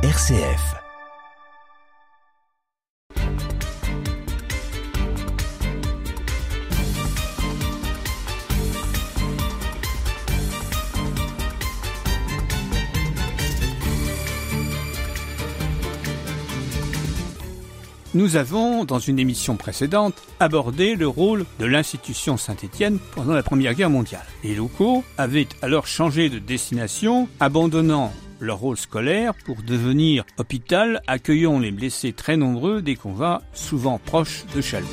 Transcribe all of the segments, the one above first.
RCF. Nous avons, dans une émission précédente, abordé le rôle de l'institution Saint-Étienne pendant la Première Guerre mondiale. Les locaux avaient alors changé de destination, abandonnant leur rôle scolaire pour devenir hôpital accueillant les blessés très nombreux des combats souvent proches de Chalon.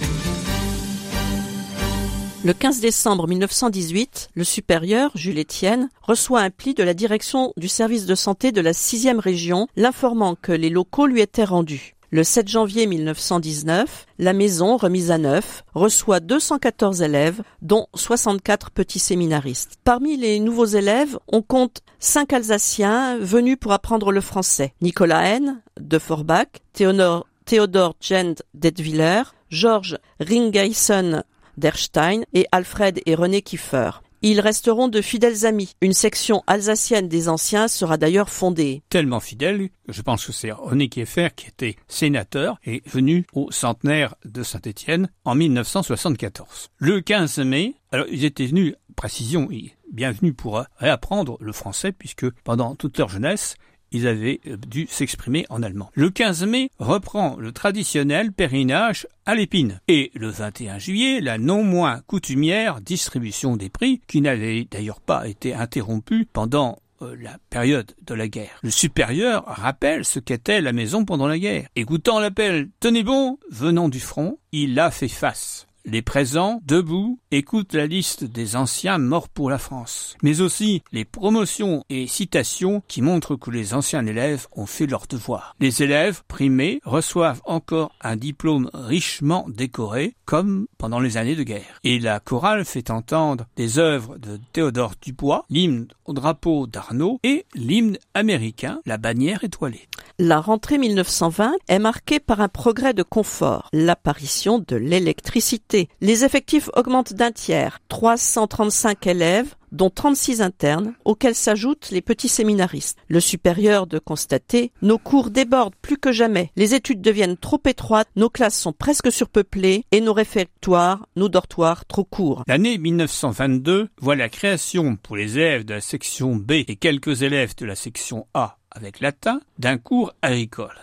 Le 15 décembre 1918, le supérieur, Jules Étienne, reçoit un pli de la direction du service de santé de la 6e région l'informant que les locaux lui étaient rendus. Le 7 janvier 1919, la maison, remise à neuf, reçoit 214 élèves, dont 64 petits séminaristes. Parmi les nouveaux élèves, on compte cinq Alsaciens venus pour apprendre le français. Nicolas N. de Forbach, Théodore, Théodore Gend d'Edwiller, Georges Ringeisen d'Erstein et Alfred et René Kiefer. Ils resteront de fidèles amis. Une section alsacienne des anciens sera d'ailleurs fondée. Tellement fidèle, je pense que c'est René Kieffer qui était sénateur et venu au centenaire de Saint-Étienne en 1974. Le 15 mai, alors ils étaient venus, précision, bienvenus pour réapprendre le français puisque pendant toute leur jeunesse, ils avaient euh, dû s'exprimer en allemand. Le 15 mai reprend le traditionnel pèlerinage à l'épine. Et le 21 juillet, la non moins coutumière distribution des prix, qui n'avait d'ailleurs pas été interrompue pendant euh, la période de la guerre. Le supérieur rappelle ce qu'était la maison pendant la guerre. Écoutant l'appel Tenez bon venant du front, il a fait face. Les présents, debout, écoutent la liste des anciens morts pour la France, mais aussi les promotions et citations qui montrent que les anciens élèves ont fait leur devoir. Les élèves primés reçoivent encore un diplôme richement décoré, comme pendant les années de guerre. Et la chorale fait entendre des œuvres de Théodore Dubois, l'hymne au drapeau d'Arnaud et l'hymne américain, la bannière étoilée. La rentrée 1920 est marquée par un progrès de confort, l'apparition de l'électricité. Les effectifs augmentent d'un tiers, 335 élèves, dont 36 internes, auxquels s'ajoutent les petits séminaristes. Le supérieur de constater, nos cours débordent plus que jamais, les études deviennent trop étroites, nos classes sont presque surpeuplées et nos réfectoires, nos dortoirs trop courts. L'année 1922 voit la création pour les élèves de la section B et quelques élèves de la section A avec latin d'un cours agricole.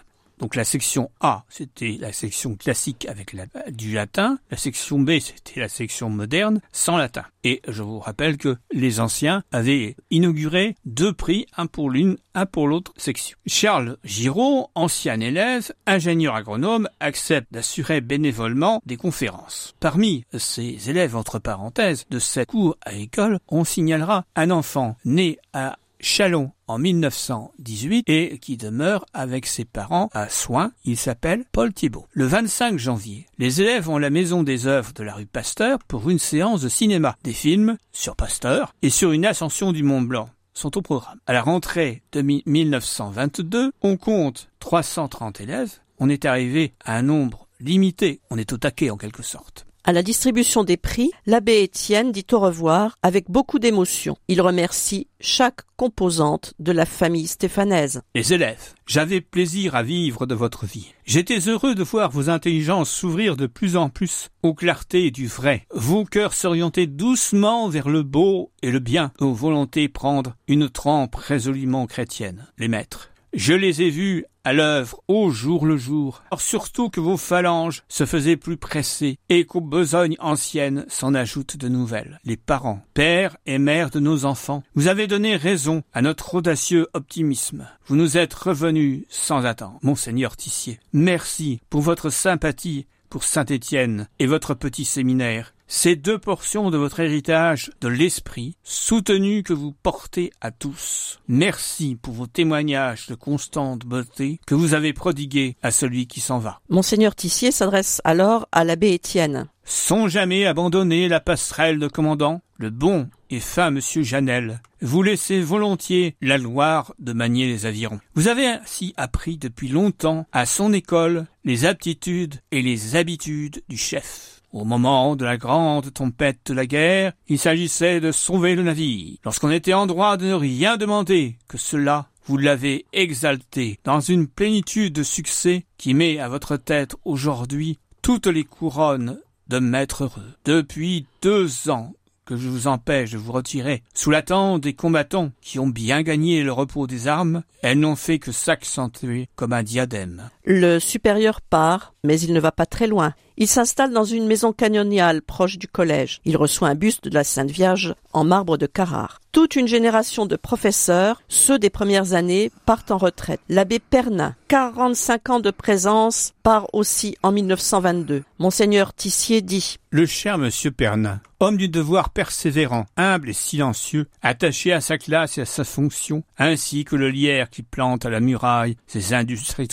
Donc la section A, c'était la section classique avec du latin, la section B, c'était la section moderne sans latin. Et je vous rappelle que les anciens avaient inauguré deux prix, un pour l'une, un pour l'autre section. Charles Giraud, ancien élève, ingénieur agronome, accepte d'assurer bénévolement des conférences. Parmi ces élèves, entre parenthèses, de cette cour agricole, on signalera un enfant né à Chalon en 1918 et qui demeure avec ses parents à Soins. Il s'appelle Paul Thibault. Le 25 janvier, les élèves ont la maison des œuvres de la rue Pasteur pour une séance de cinéma. Des films sur Pasteur et sur une ascension du Mont Blanc sont au programme. À la rentrée de 1922, on compte 330 élèves. On est arrivé à un nombre limité. On est au taquet en quelque sorte. À la distribution des prix, l'abbé Étienne dit au revoir avec beaucoup d'émotion. Il remercie chaque composante de la famille stéphanaise. Les élèves, j'avais plaisir à vivre de votre vie. J'étais heureux de voir vos intelligences s'ouvrir de plus en plus aux clartés du vrai, vos cœurs s'orienter doucement vers le beau et le bien, vos volontés prendre une trempe résolument chrétienne. Les maîtres, je les ai vus à l'œuvre au jour le jour. Or surtout que vos phalanges se faisaient plus pressées et qu'aux besognes anciennes s'en ajoutent de nouvelles. Les parents, pères et mères de nos enfants, vous avez donné raison à notre audacieux optimisme. Vous nous êtes revenus sans attendre. Monseigneur Tissier, merci pour votre sympathie pour Saint-Étienne et votre petit séminaire ces deux portions de votre héritage de l'esprit soutenu que vous portez à tous. Merci pour vos témoignages de constante beauté que vous avez prodigués à celui qui s'en va. Monseigneur Tissier s'adresse alors à l'abbé Étienne. Sans jamais abandonner la passerelle de commandant, le bon et fin monsieur Janel. Vous laissez volontiers la gloire de manier les avirons. Vous avez ainsi appris depuis longtemps à son école les aptitudes et les habitudes du chef. Au moment de la grande tempête de la guerre, il s'agissait de sauver le navire. Lorsqu'on était en droit de ne rien demander que cela, vous l'avez exalté dans une plénitude de succès qui met à votre tête aujourd'hui toutes les couronnes de maître heureux. Depuis deux ans, que je vous empêche de vous retirer. Sous l'attente des combattants qui ont bien gagné le repos des armes, elles n'ont fait que s'accentuer comme un diadème. Le supérieur part, mais il ne va pas très loin. Il s'installe dans une maison canoniale proche du collège. Il reçoit un buste de la Sainte Vierge en marbre de Carrare. Toute une génération de professeurs, ceux des premières années, partent en retraite. L'abbé Pernin, 45 ans de présence, part aussi en 1922. Monseigneur Tissier dit Le cher monsieur Pernin, homme du devoir persévérant, humble et silencieux, attaché à sa classe et à sa fonction, ainsi que le lierre qui plante à la muraille ses industries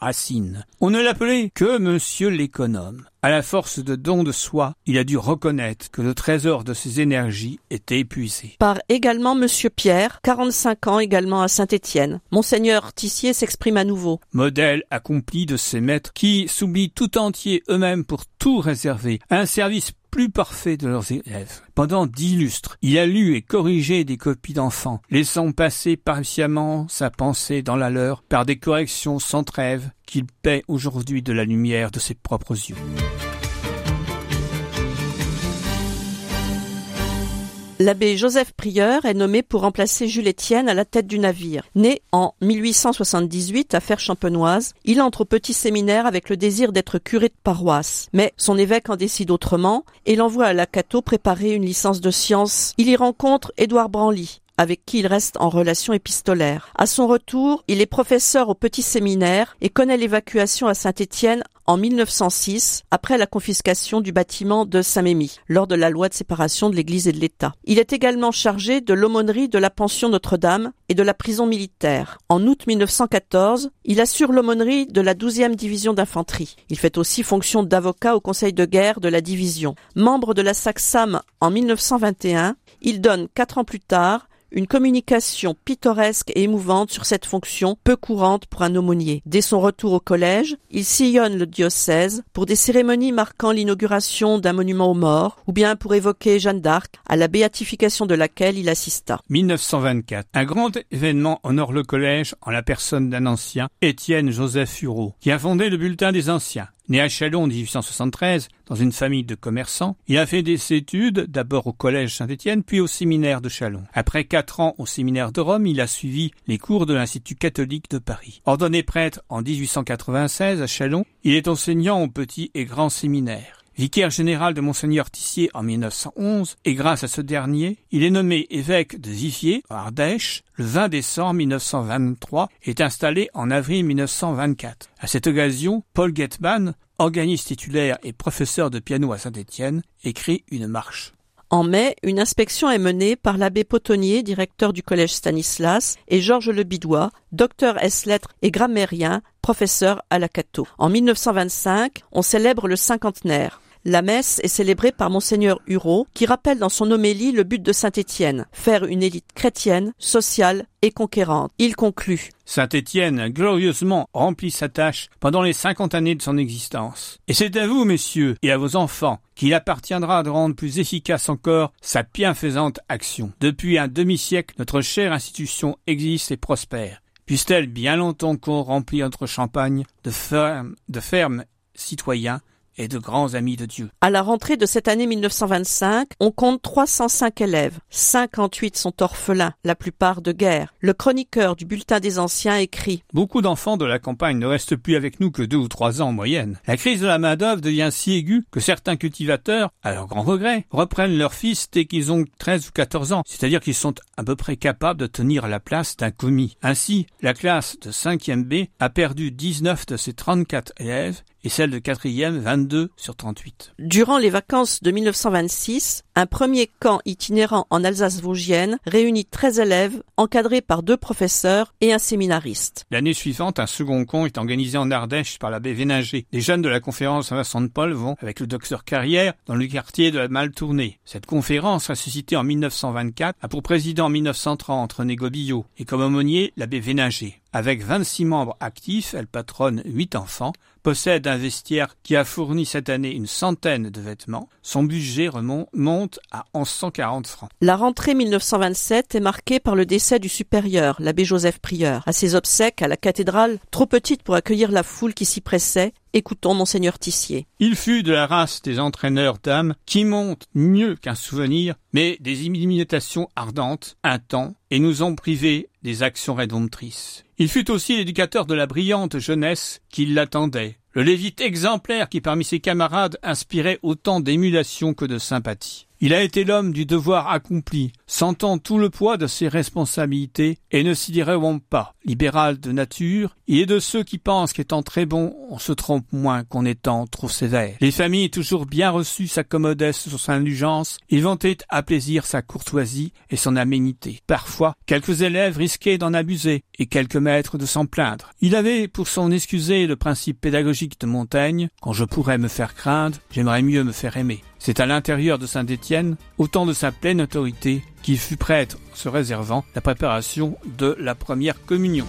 racines. On ne l'appelait que monsieur l'économe. on À la force de don de soi, il a dû reconnaître que le trésor de ses énergies était épuisé. Par également Monsieur Pierre, 45 ans également à Saint-Étienne. Monseigneur Tissier s'exprime à nouveau. Modèle accompli de ses maîtres qui s'oublient tout entier eux-mêmes pour tout réserver. Un service plus parfait de leurs élèves. Pendant dix lustres, il a lu et corrigé des copies d'enfants, laissant passer patiemment sa pensée dans la leur par des corrections sans trêve qu'il paie aujourd'hui de la lumière de ses propres yeux. L'abbé Joseph Prieur est nommé pour remplacer Jules Étienne à la tête du navire. Né en 1878 à Fer-Champenoise, il entre au petit séminaire avec le désir d'être curé de paroisse. Mais son évêque en décide autrement et l'envoie à la Cato préparer une licence de sciences. Il y rencontre Édouard Branly, avec qui il reste en relation épistolaire. À son retour, il est professeur au petit séminaire et connaît l'évacuation à Saint-Étienne en 1906, après la confiscation du bâtiment de Saint-Mémy, lors de la loi de séparation de l'Église et de l'État. Il est également chargé de l'aumônerie de la pension Notre-Dame et de la prison militaire. En août 1914, il assure l'aumônerie de la 12e division d'infanterie. Il fait aussi fonction d'avocat au conseil de guerre de la division. Membre de la SACSAM en 1921, il donne quatre ans plus tard une communication pittoresque et émouvante sur cette fonction peu courante pour un aumônier. Dès son retour au collège, il sillonne le diocèse pour des cérémonies marquant l'inauguration d'un monument aux morts ou bien pour évoquer Jeanne d'Arc, à la béatification de laquelle il assista. 1924. Un grand événement honore le collège en la personne d'un ancien, Étienne Joseph Hureau, qui a fondé le bulletin des anciens. Né à Chalon en 1873, dans une famille de commerçants, il a fait des études d'abord au collège Saint-Étienne, puis au séminaire de Chalon. Après quatre ans au séminaire de Rome, il a suivi les cours de l'Institut catholique de Paris. Ordonné prêtre en 1896 à Chalon, il est enseignant au petit et grand séminaire vicaire général de Monseigneur Tissier en 1911, et grâce à ce dernier, il est nommé évêque de Zifier, Ardèche, le 20 décembre 1923 est installé en avril 1924. À cette occasion, Paul Getman, organiste titulaire et professeur de piano à Saint-Étienne, écrit une marche. En mai, une inspection est menée par l'abbé Potonnier, directeur du collège Stanislas, et Georges Lebidois, docteur S lettres et grammairien, professeur à la Cato. En 1925, on célèbre le cinquantenaire. La messe est célébrée par Monseigneur Hureau, qui rappelle dans son homélie le but de Saint-Étienne, faire une élite chrétienne, sociale et conquérante. Il conclut. Saint-Étienne glorieusement remplit sa tâche pendant les cinquante années de son existence. Et c'est à vous, messieurs, et à vos enfants, qu'il appartiendra de rendre plus efficace encore sa bienfaisante action. Depuis un demi-siècle, notre chère institution existe et prospère. Puisse-t-elle bien longtemps encore remplir notre champagne de fermes, de citoyens et de grands amis de Dieu. À la rentrée de cette année 1925, on compte 305 élèves. 58 sont orphelins, la plupart de guerre. Le chroniqueur du Bulletin des Anciens écrit Beaucoup d'enfants de la campagne ne restent plus avec nous que deux ou trois ans en moyenne. La crise de la main-d'œuvre devient si aiguë que certains cultivateurs, à leur grand regret, reprennent leurs fils dès qu'ils ont 13 ou 14 ans, c'est-à-dire qu'ils sont à peu près capables de tenir la place d'un commis. Ainsi, la classe de 5e B a perdu 19 de ses 34 élèves et celle de quatrième 22 sur 38. Durant les vacances de 1926, un premier camp itinérant en Alsace vosgienne réunit 13 élèves encadrés par deux professeurs et un séminariste. L'année suivante, un second camp est organisé en Ardèche par l'abbé Véninger. Les jeunes de la conférence Vincent de Paul vont, avec le docteur Carrière, dans le quartier de la Maltournée. Cette conférence, ressuscitée en 1924, a pour président en 1930 René Gobillot et comme aumônier l'abbé Véninger. Avec 26 membres actifs, elle patronne 8 enfants, possède un vestiaire qui a fourni cette année une centaine de vêtements. Son budget remonte à 1140 francs. La rentrée 1927 est marquée par le décès du supérieur, l'abbé Joseph Prieur. À ses obsèques à la cathédrale, trop petite pour accueillir la foule qui s'y pressait, Écoutons monseigneur Tissier. Il fut de la race des entraîneurs d'âmes qui montent mieux qu'un souvenir, mais des imitations ardentes, un temps, et nous ont privés des actions rédemptrices. Il fut aussi l'éducateur de la brillante jeunesse qui l'attendait, le lévite exemplaire qui parmi ses camarades inspirait autant d'émulation que de sympathie. Il a été l'homme du devoir accompli, sentant tout le poids de ses responsabilités et ne s'y direwant pas. Libéral de nature, il est de ceux qui pensent qu'étant très bon, on se trompe moins qu'en étant trop sévère. Les familles toujours bien reçues s'accommodaient sur son indulgence, ils vantaient à plaisir sa courtoisie et son aménité. Parfois, quelques élèves risquaient d'en abuser et quelques maîtres de s'en plaindre. Il avait pour son excusé le principe pédagogique de Montaigne, quand je pourrais me faire craindre, j'aimerais mieux me faire aimer. C'est à l'intérieur de Saint-Étienne, au temps de sa pleine autorité, qu'il fut prêtre se réservant la préparation de la première communion.